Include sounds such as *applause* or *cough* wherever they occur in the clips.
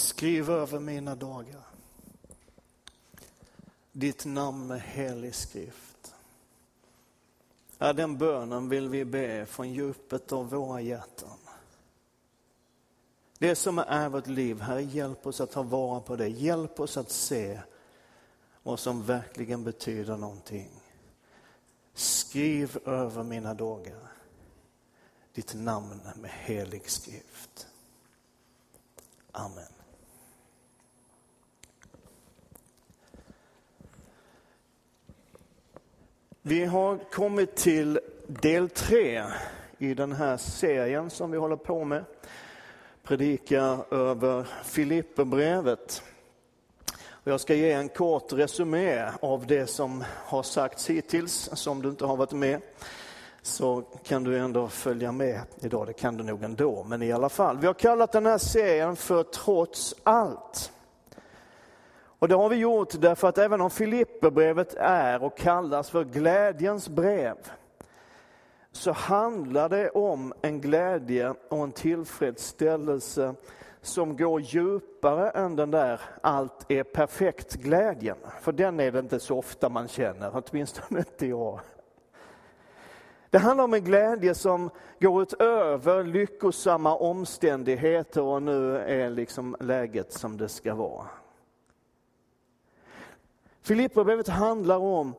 Skriv över mina dagar. Ditt namn med helig skrift. Ja, den bönen vill vi be från djupet av våra hjärtan. Det som är vårt liv, Herre, hjälp oss att ta vara på det. Hjälp oss att se vad som verkligen betyder någonting. Skriv över mina dagar ditt namn med helig skrift. Amen. Vi har kommit till del tre i den här serien som vi håller på med. Predika över Filipperbrevet. Jag ska ge en kort resumé av det som har sagts hittills, som du inte har varit med. Så kan du ändå följa med idag, det kan du nog ändå, men i alla fall. Vi har kallat den här serien för Trots allt. Och det har vi gjort därför att även om Filipperbrevet är och kallas för glädjens brev, så handlar det om en glädje och en tillfredsställelse som går djupare än den där allt är perfekt-glädjen. För den är det inte så ofta man känner, åtminstone inte jag. Det handlar om en glädje som går utöver lyckosamma omständigheter och nu är liksom läget som det ska vara. Filipperbrevet handlar om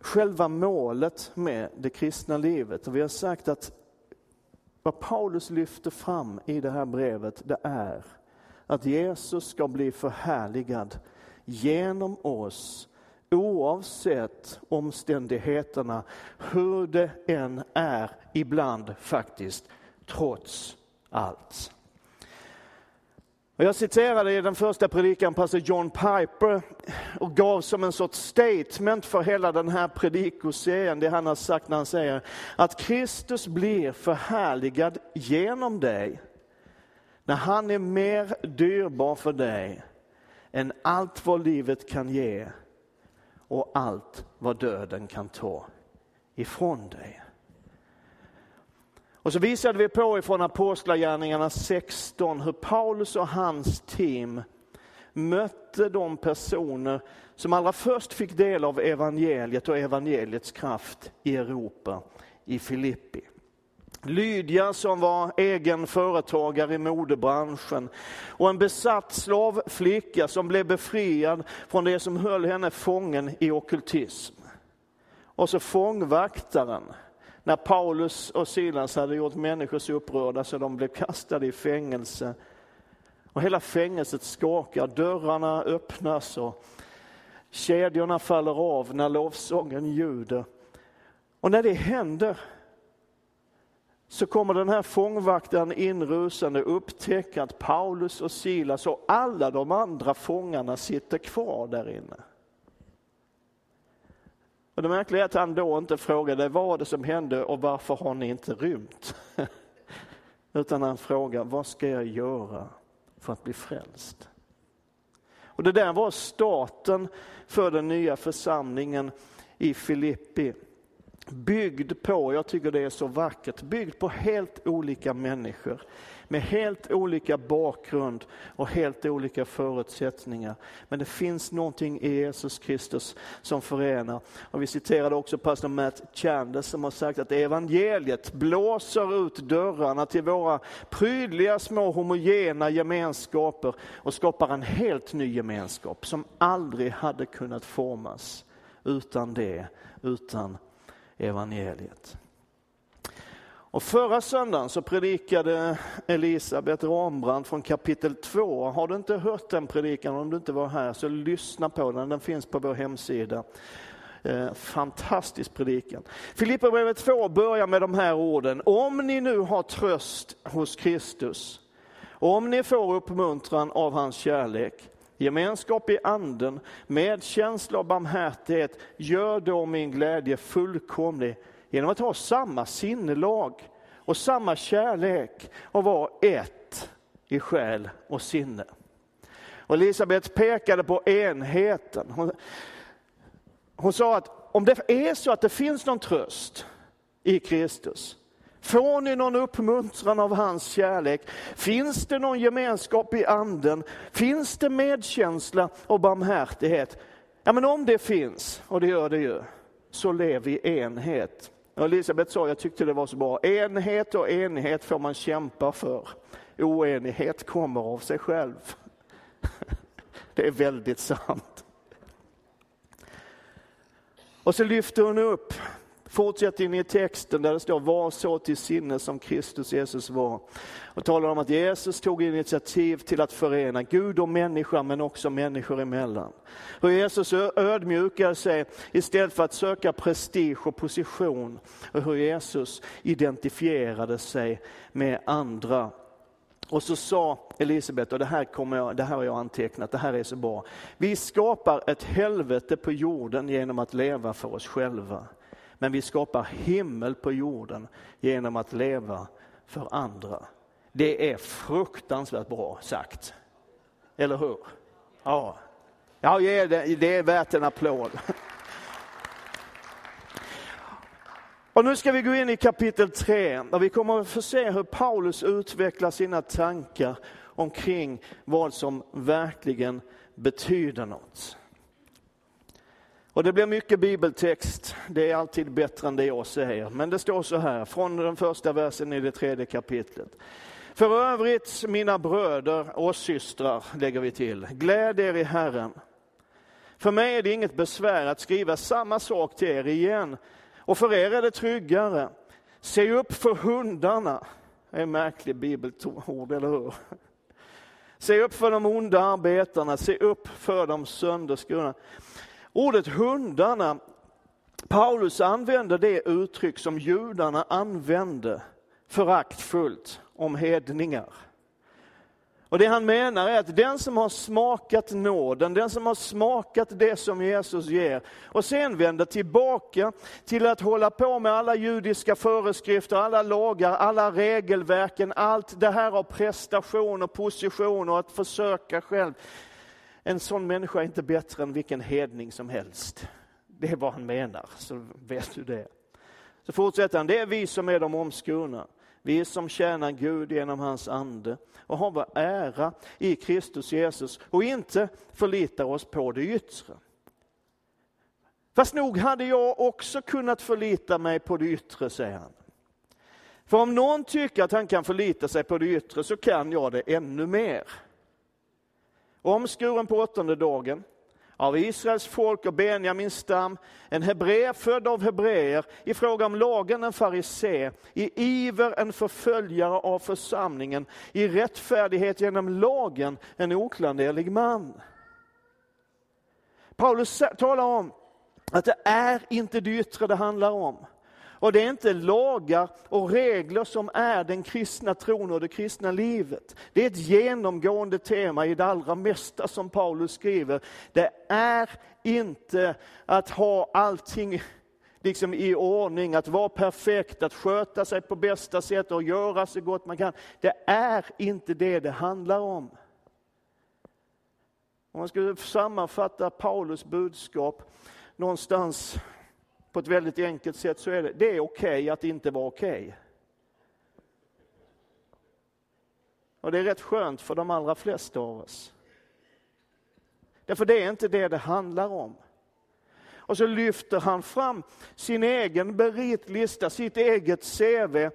själva målet med det kristna livet. Och vi har sagt att vad Paulus lyfter fram i det här brevet, det är att Jesus ska bli förhärligad genom oss oavsett omständigheterna, hur det än är ibland faktiskt, trots allt. Och jag citerade i den första predikan pastor John Piper och gav som en sorts statement för hela den här predikoserien, det han har sagt när han säger att Kristus blir förhärligad genom dig när han är mer dyrbar för dig än allt vad livet kan ge och allt vad döden kan ta ifrån dig. Och så visade vi på ifrån Apostlagärningarna 16 hur Paulus och hans team mötte de personer som allra först fick del av evangeliet och evangeliets kraft i Europa, i Filippi. Lydia som var egen företagare i modebranschen och en besatt slavflicka som blev befriad från det som höll henne fången i okultism. Och så fångvaktaren när Paulus och Silas hade gjort människor så upprörda så de blev kastade i fängelse. Och hela fängelset skakar, dörrarna öppnas och kedjorna faller av när lovsången ljuder. Och när det händer så kommer den här fångvaktaren inrusande upptäcka att Paulus och Silas och alla de andra fångarna sitter kvar där inne. Och det märkliga är att han då inte frågade vad det som hände och varför har ni inte rymt? *laughs* Utan han frågar, vad ska jag göra för att bli frälst? Och det där var starten för den nya församlingen i Filippi byggd på, jag tycker det är så vackert, byggd på helt olika människor med helt olika bakgrund och helt olika förutsättningar. Men det finns någonting i Jesus Kristus som förenar. Och vi citerade också pastor Matt Chandler som har sagt att evangeliet blåser ut dörrarna till våra prydliga små homogena gemenskaper och skapar en helt ny gemenskap som aldrig hade kunnat formas utan det, utan evangeliet. Och förra söndagen så predikade Elisabeth Rambrand från kapitel 2. Har du inte hört den predikan, om du inte var här, så lyssna på den. Den finns på vår hemsida. Eh, fantastisk predikan. Filipperbrevet 2 börjar med de här orden. Om ni nu har tröst hos Kristus, om ni får uppmuntran av hans kärlek, gemenskap i anden, medkänsla och barmhärtighet, gör då min glädje fullkomlig genom att ha samma sinnelag och samma kärlek och vara ett i själ och sinne. Och Elisabet pekade på enheten. Hon, hon sa att om det är så att det finns någon tröst i Kristus, Får ni någon uppmuntran av hans kärlek? Finns det någon gemenskap i anden? Finns det medkänsla och barmhärtighet? Ja, men om det finns, och det gör det ju, så lev i enhet. Elisabeth sa, jag tyckte det var så bra, enhet och enighet får man kämpa för. Oenighet kommer av sig själv. *laughs* Det är väldigt sant. Och så lyfter hon upp Fortsätt in i texten där det står var så till sinne som Kristus Jesus var. Och talar om att Jesus tog initiativ till att förena Gud och människa men också människor emellan. Hur Jesus ödmjukar sig istället för att söka prestige och position. Och hur Jesus identifierade sig med andra. Och så sa Elisabet, och det här, kommer jag, det här har jag antecknat, det här är så bra. Vi skapar ett helvete på jorden genom att leva för oss själva. Men vi skapar himmel på jorden genom att leva för andra. Det är fruktansvärt bra sagt. Eller hur? Ja, ja det är värt en applåd. Och nu ska vi gå in i kapitel 3 och vi kommer att få se hur Paulus utvecklar sina tankar omkring vad som verkligen betyder något. Och det blir mycket bibeltext, det är alltid bättre än det jag säger. Men det står så här, från den första versen i det tredje kapitlet. För övrigt, mina bröder och systrar, lägger vi till, gläd er i Herren. För mig är det inget besvär att skriva samma sak till er igen, och för er är det tryggare. Se upp för hundarna. Det är en märklig bibelord, eller hur? Se upp för de onda arbetarna, se upp för de sönderskurna. Ordet hundarna, Paulus använder det uttryck som judarna använde föraktfullt om hedningar. Och det han menar är att den som har smakat nåden, den som har smakat det som Jesus ger och sen vänder tillbaka till att hålla på med alla judiska föreskrifter, alla lagar, alla regelverken, allt det här av prestation och position och att försöka själv. En sån människa är inte bättre än vilken hedning som helst. Det är vad han menar, så vet du det. Så fortsätter han, det är vi som är de omskurna. Vi som tjänar Gud genom hans ande och har vår ära i Kristus Jesus och inte förlitar oss på det yttre. Fast nog hade jag också kunnat förlita mig på det yttre, säger han. För om någon tycker att han kan förlita sig på det yttre så kan jag det ännu mer omskuren på åttonde dagen, av Israels folk och Benjamins stam, en hebré född av hebreer, i fråga om lagen en farisé, i iver en förföljare av församlingen, i rättfärdighet genom lagen en oklanderlig man. Paulus talar om att det är inte det yttre det handlar om. Och det är inte lagar och regler som är den kristna tron och det kristna livet. Det är ett genomgående tema i det allra mesta som Paulus skriver. Det är inte att ha allting liksom i ordning, att vara perfekt, att sköta sig på bästa sätt och göra så gott man kan. Det är inte det det handlar om. Om man skulle sammanfatta Paulus budskap någonstans på ett väldigt enkelt sätt så är det, det är okej okay att inte vara okej. Okay. Och det är rätt skönt för de allra flesta av oss. Därför det är inte det det handlar om. Och så lyfter han fram sin egen meritlista, sitt eget CV.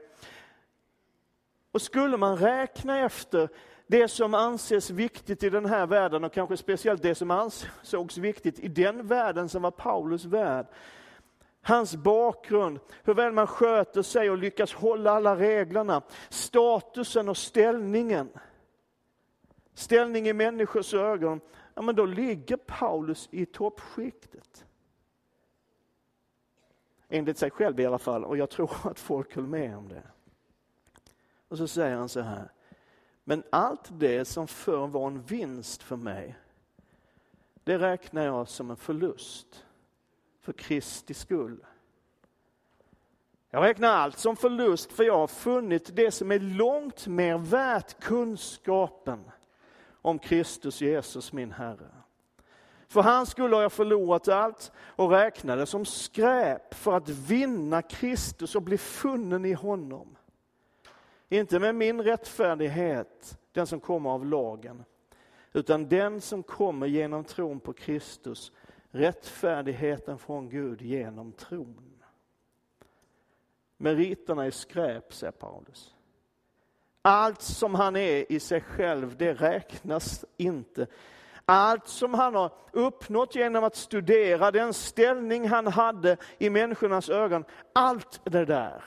Och skulle man räkna efter det som anses viktigt i den här världen och kanske speciellt det som ansågs viktigt i den världen som var Paulus värld, hans bakgrund, hur väl man sköter sig och lyckas hålla alla reglerna, statusen och ställningen. Ställning i människors ögon, ja men då ligger Paulus i toppskiktet. Enligt sig själv i alla fall, och jag tror *laughs* att folk höll med om det. Och så säger han så här, men allt det som förr var en vinst för mig, det räknar jag som en förlust för Kristi skull. Jag räknar allt som förlust för jag har funnit det som är långt mer värt kunskapen om Kristus Jesus min Herre. För hans skull har jag förlorat allt och räknar det som skräp för att vinna Kristus och bli funnen i honom. Inte med min rättfärdighet, den som kommer av lagen, utan den som kommer genom tron på Kristus, rättfärdigheten från Gud genom tron. Meriterna är skräp, säger Paulus. Allt som han är i sig själv, det räknas inte. Allt som han har uppnått genom att studera den ställning han hade i människornas ögon, allt det där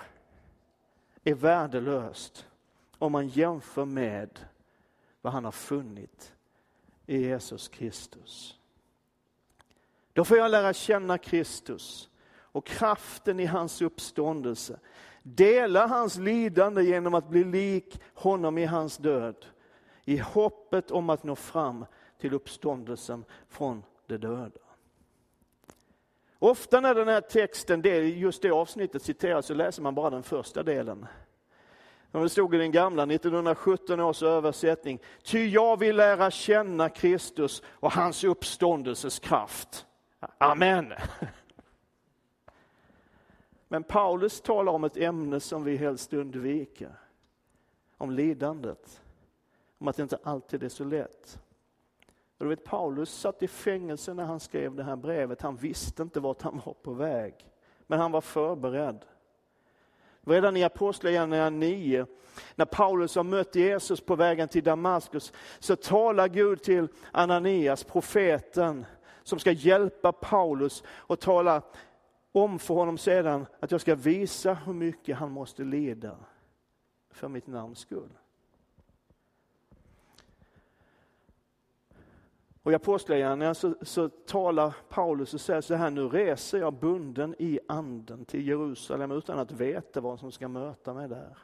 är värdelöst om man jämför med vad han har funnit i Jesus Kristus. Då får jag lära känna Kristus och kraften i hans uppståndelse. Dela hans lidande genom att bli lik honom i hans död. I hoppet om att nå fram till uppståndelsen från de döda. Ofta när den här texten, just det avsnittet citeras, så läser man bara den första delen. Det stod i den gamla 1917 års översättning. Ty jag vill lära känna Kristus och hans uppståndelses kraft. Amen. *laughs* Men Paulus talar om ett ämne som vi helst undviker. Om lidandet. Om att det inte alltid är så lätt. Och du vet, Paulus satt i fängelse när han skrev det här brevet. Han visste inte vart han var på väg. Men han var förberedd. Redan i Apostlagärningarna 9, när Paulus har mött Jesus på vägen till Damaskus, så talar Gud till Ananias, profeten, som ska hjälpa Paulus och tala om för honom sedan att jag ska visa hur mycket han måste lida för mitt namns skull. Och i Apostlagärningarna så, så talar Paulus och säger så här, nu reser jag bunden i anden till Jerusalem utan att veta vad som ska möta mig där.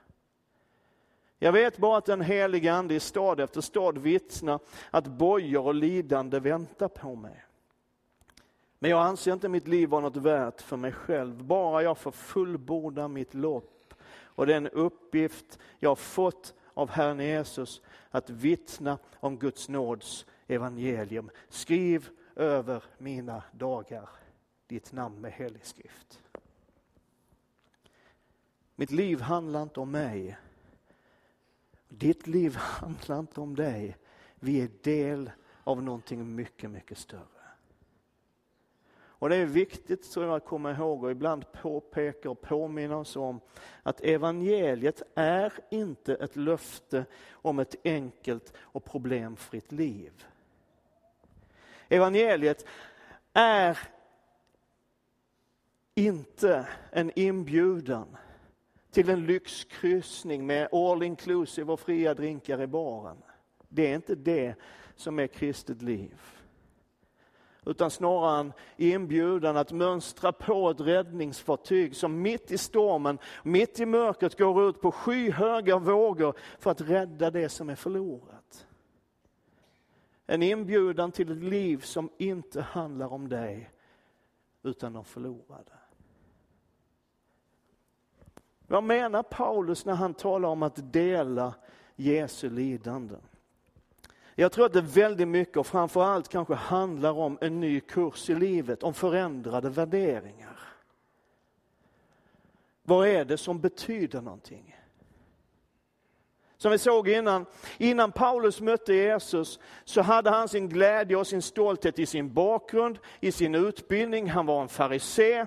Jag vet bara att den heliga ande i stad efter stad vittnar att bojor och lidande väntar på mig. Men jag anser inte mitt liv vara något värt för mig själv, bara jag får fullborda mitt lopp och den uppgift jag fått av Herren Jesus att vittna om Guds nåds evangelium. Skriv över mina dagar ditt namn med helig skrift. Mitt liv handlar inte om mig. Ditt liv *laughs* handlar inte om dig. Vi är del av någonting mycket, mycket större. Och det är viktigt tror jag, att komma ihåg och ibland påpeka och påminna oss om att evangeliet är inte ett löfte om ett enkelt och problemfritt liv. Evangeliet är inte en inbjudan till en lyxkryssning med all inclusive och fria drinkar i baren. Det är inte det som är kristet liv. Utan snarare en inbjudan att mönstra på ett räddningsfartyg som mitt i stormen, mitt i mörkret går ut på skyhöga vågor för att rädda det som är förlorat. En inbjudan till ett liv som inte handlar om dig, utan de förlorade. Vad menar Paulus när han talar om att dela Jesu lidande? Jag tror att det väldigt mycket och framförallt kanske handlar om en ny kurs i livet, om förändrade värderingar. Vad är det som betyder någonting? Som vi såg innan, innan Paulus mötte Jesus så hade han sin glädje och sin stolthet i sin bakgrund, i sin utbildning. Han var en farisé.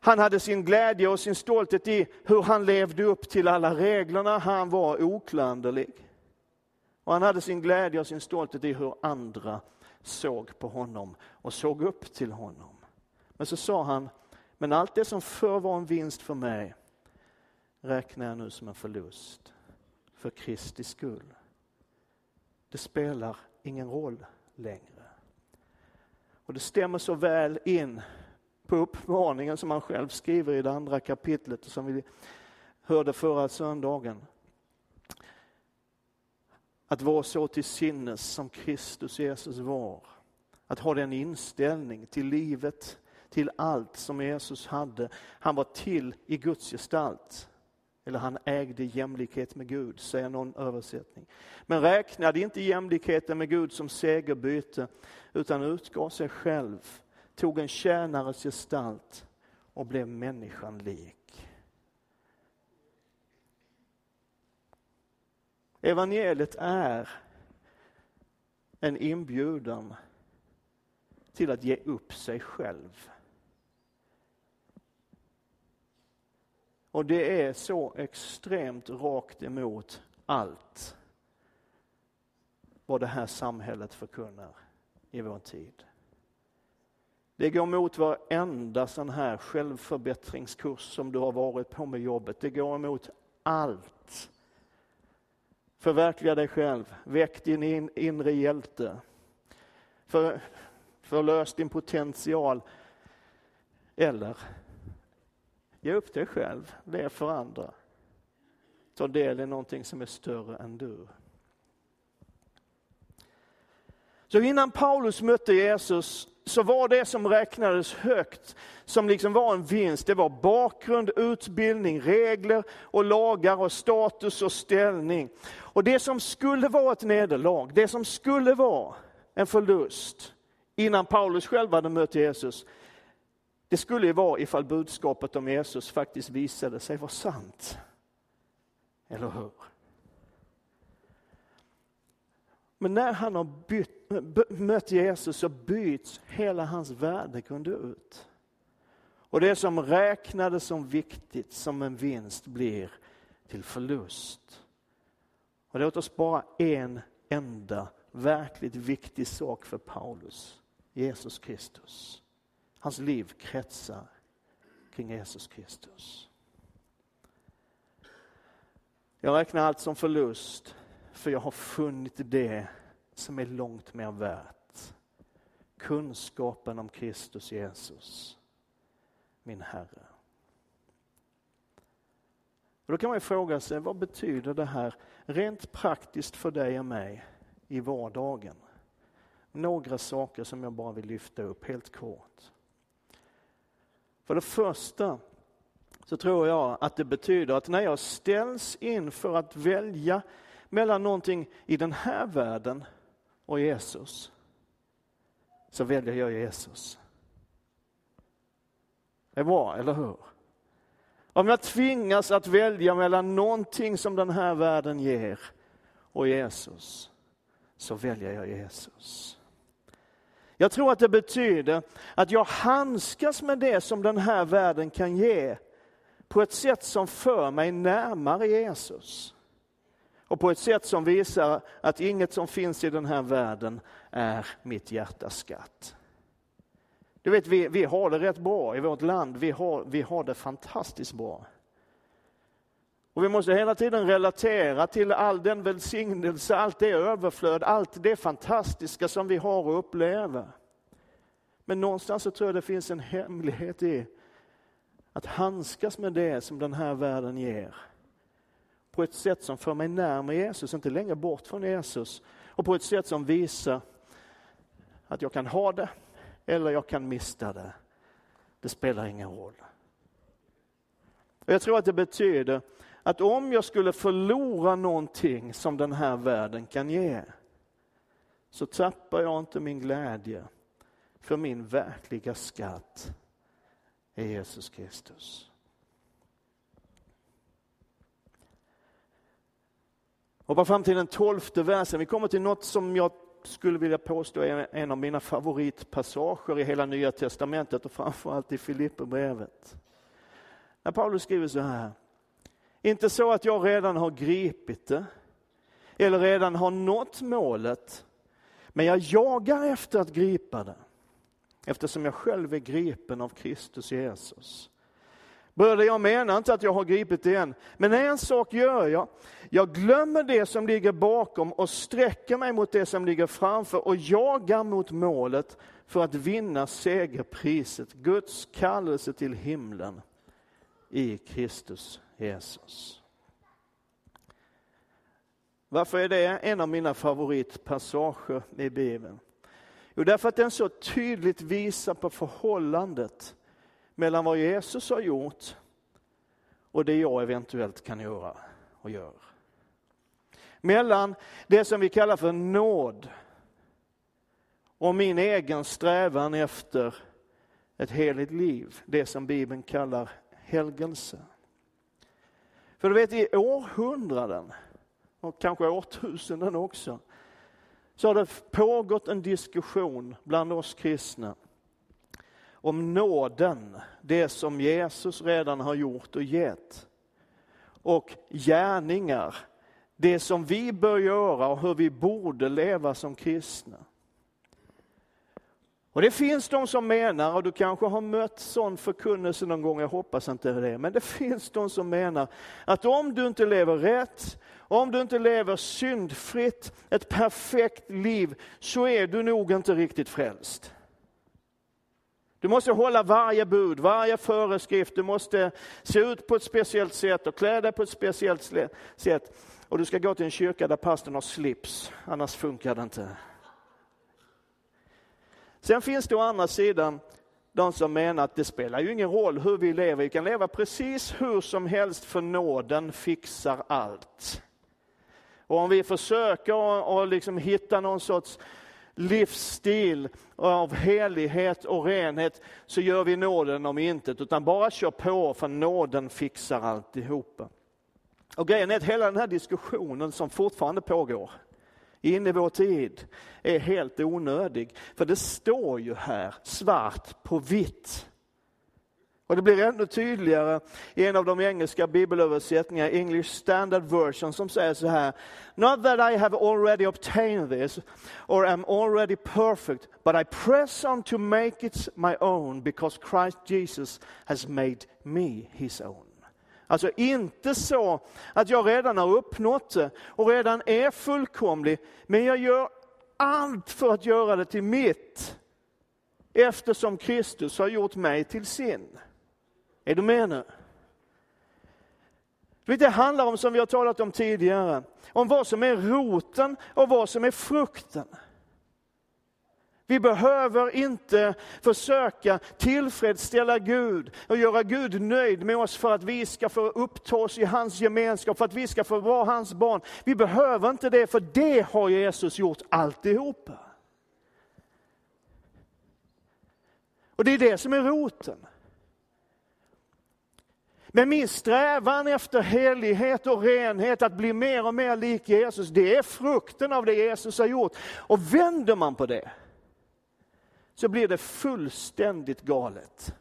Han hade sin glädje och sin stolthet i hur han levde upp till alla reglerna. Han var oklanderlig. Och han hade sin glädje och sin stolthet i hur andra såg på honom och såg upp till honom. Men så sa han, men allt det som förr var en vinst för mig räknar jag nu som en förlust för Kristi skull. Det spelar ingen roll längre. Och det stämmer så väl in på uppmaningen som han själv skriver i det andra kapitlet som vi hörde förra söndagen. Att vara så till sinnes som Kristus Jesus var. Att ha den inställning till livet, till allt som Jesus hade. Han var till i Guds gestalt. Eller han ägde jämlikhet med Gud, säger någon översättning. Men räknade inte jämlikheten med Gud som segerbyte, utan utgav sig själv, tog en tjänares gestalt och blev människan lik. Evangeliet är en inbjudan till att ge upp sig själv. Och det är så extremt rakt emot allt vad det här samhället förkunnar i vår tid. Det går emot varenda sån här självförbättringskurs som du har varit på med jobbet. Det går emot allt. Förverkliga dig själv, väck din inre hjälte. För, förlös din potential. Eller, ge upp dig själv, lev för andra. Ta del i någonting som är större än du. Så innan Paulus mötte Jesus så var det som räknades högt, som liksom var en vinst, det var bakgrund, utbildning, regler och lagar och status och ställning. Och det som skulle vara ett nederlag, det som skulle vara en förlust, innan Paulus själv hade mött Jesus, det skulle ju vara ifall budskapet om Jesus faktiskt visade sig vara sant. Eller hur? Men när han har bytt, mött Jesus så byts hela hans värdegrund ut. Och det som räknades som viktigt, som en vinst, blir till förlust. Och låt oss bara en enda verkligt viktig sak för Paulus, Jesus Kristus. Hans liv kretsar kring Jesus Kristus. Jag räknar allt som förlust för jag har funnit det som är långt mer värt. Kunskapen om Kristus Jesus, min Herre. Och då kan man fråga sig, vad betyder det här rent praktiskt för dig och mig i vardagen? Några saker som jag bara vill lyfta upp helt kort. För det första så tror jag att det betyder att när jag ställs inför att välja mellan någonting i den här världen och Jesus, så väljer jag Jesus. Det är bra, eller hur? Om jag tvingas att välja mellan någonting som den här världen ger och Jesus, så väljer jag Jesus. Jag tror att det betyder att jag handskas med det som den här världen kan ge på ett sätt som för mig närmare Jesus. Och på ett sätt som visar att inget som finns i den här världen är mitt hjärtas skatt. Du vet, vi, vi har det rätt bra i vårt land. Vi har, vi har det fantastiskt bra. Och vi måste hela tiden relatera till all den välsignelse, allt det överflöd, allt det fantastiska som vi har att uppleva. Men någonstans så tror jag det finns en hemlighet i att handskas med det som den här världen ger på ett sätt som för mig närmare Jesus, inte längre bort från Jesus. Och på ett sätt som visar att jag kan ha det eller jag kan mista det. Det spelar ingen roll. Och jag tror att det betyder att om jag skulle förlora någonting som den här världen kan ge, så tappar jag inte min glädje för min verkliga skatt är Jesus Kristus. Hoppa fram till den tolfte versen. Vi kommer till något som jag skulle vilja påstå är en av mina favoritpassager i hela Nya Testamentet och framförallt i Filipperbrevet. När Paulus skriver så här. Inte så att jag redan har gripit det eller redan har nått målet, men jag jagar efter att gripa det eftersom jag själv är gripen av Kristus Jesus. Bröder, jag menar inte att jag har gripit det än, men en sak gör jag. Jag glömmer det som ligger bakom och sträcker mig mot det som ligger framför och jagar mot målet för att vinna segerpriset, Guds kallelse till himlen i Kristus Jesus. Varför är det en av mina favoritpassager i Bibeln? Jo, därför att den så tydligt visar på förhållandet mellan vad Jesus har gjort och det jag eventuellt kan göra och gör. Mellan det som vi kallar för nåd och min egen strävan efter ett heligt liv, det som Bibeln kallar helgelse. För du vet, i århundraden och kanske årtusenden också, så har det pågått en diskussion bland oss kristna om nåden, det som Jesus redan har gjort och gett. Och gärningar, det som vi bör göra och hur vi borde leva som kristna. Och det finns de som menar, och du kanske har mött sån förkunnelse någon gång, jag hoppas inte det, men det finns de som menar att om du inte lever rätt, om du inte lever syndfritt, ett perfekt liv, så är du nog inte riktigt frälst. Du måste hålla varje bud, varje föreskrift, du måste se ut på ett speciellt sätt och klä dig på ett speciellt sätt. Och du ska gå till en kyrka där pastorn har slips, annars funkar det inte. Sen finns det å andra sidan de som menar att det spelar ju ingen roll hur vi lever, vi kan leva precis hur som helst för nåden fixar allt. Och om vi försöker att liksom hitta någon sorts livsstil av helighet och renhet så gör vi nåden om intet, utan bara kör på för nåden fixar alltihopa. Och grejen är att hela den här diskussionen som fortfarande pågår, in i vår tid är helt onödig. För det står ju här svart på vitt. Och det blir ännu tydligare i en av de engelska bibelöversättningarna, English Standard Version, som säger så här. Not that I have already obtained this or am already perfect, but I press on to make it my own because Christ Jesus has made me his own. Alltså inte så att jag redan har uppnått det och redan är fullkomlig, men jag gör allt för att göra det till mitt eftersom Kristus har gjort mig till sin. Är du med nu? Det handlar om, som vi har talat om tidigare, om vad som är roten och vad som är frukten. Vi behöver inte försöka tillfredsställa Gud och göra Gud nöjd med oss för att vi ska få uppta oss i hans gemenskap, för att vi ska få vara hans barn. Vi behöver inte det, för det har Jesus gjort alltihopa. Och det är det som är roten. Men min strävan efter helighet och renhet, att bli mer och mer lik Jesus, det är frukten av det Jesus har gjort. Och vänder man på det, så blir det fullständigt galet.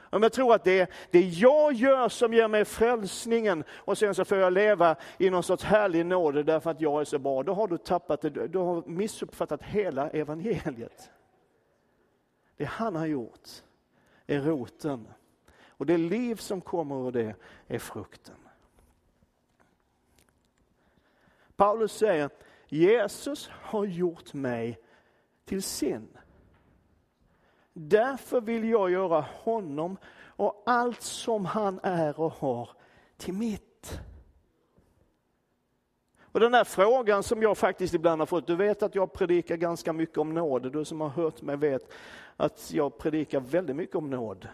Om jag tror att det är det jag gör som ger mig frälsningen och sen så får jag leva i någon sorts härlig nåd därför att jag är så bra, då har du tappat det, du har missuppfattat hela evangeliet. Det han har gjort är roten. Och det liv som kommer ur det är frukten. Paulus säger, Jesus har gjort mig till sin. Därför vill jag göra honom och allt som han är och har till mitt. Och den här frågan som jag faktiskt ibland har fått, du vet att jag predikar ganska mycket om nåd, du som har hört mig vet att jag predikar väldigt mycket om nåd.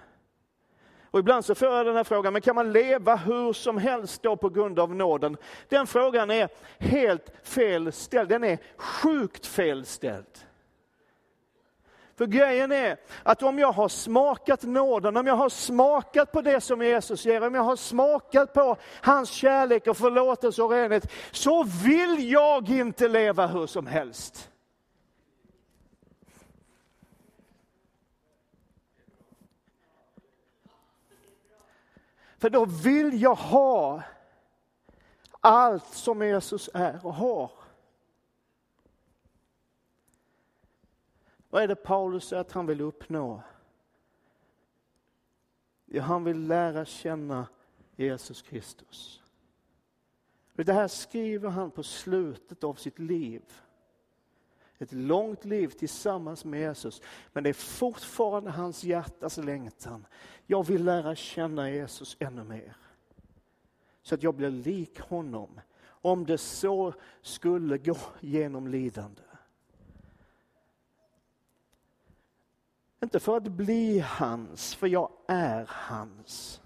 Och ibland så får jag den här frågan, men kan man leva hur som helst då på grund av nåden? Den frågan är helt fel ställd, den är sjukt fel ställd. För grejen är att om jag har smakat nåden, om jag har smakat på det som Jesus ger, om jag har smakat på hans kärlek och förlåtelse och renhet, så vill jag inte leva hur som helst. För då vill jag ha allt som Jesus är och har. Vad är det Paulus säger att han vill uppnå? Ja, han vill lära känna Jesus Kristus. Det här skriver han på slutet av sitt liv. Ett långt liv tillsammans med Jesus. Men det är fortfarande hans hjärtas längtan. Jag vill lära känna Jesus ännu mer. Så att jag blir lik honom. Om det så skulle gå genom lidande. Inte för att bli hans, för jag är hans.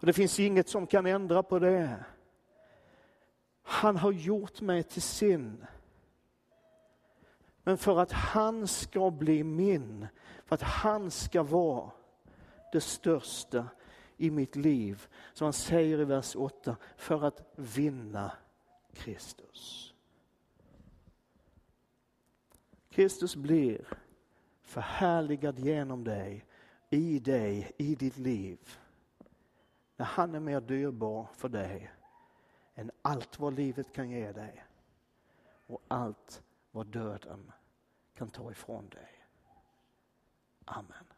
Och Det finns inget som kan ändra på det. Han har gjort mig till sin. Men för att han ska bli min, för att han ska vara det största i mitt liv, som han säger i vers 8, för att vinna Kristus. Kristus blir förhärligad genom dig, i dig, i ditt liv. När han är mer dyrbar för dig än allt vad livet kan ge dig och allt vad döden kan ta ifrån dig. Amen.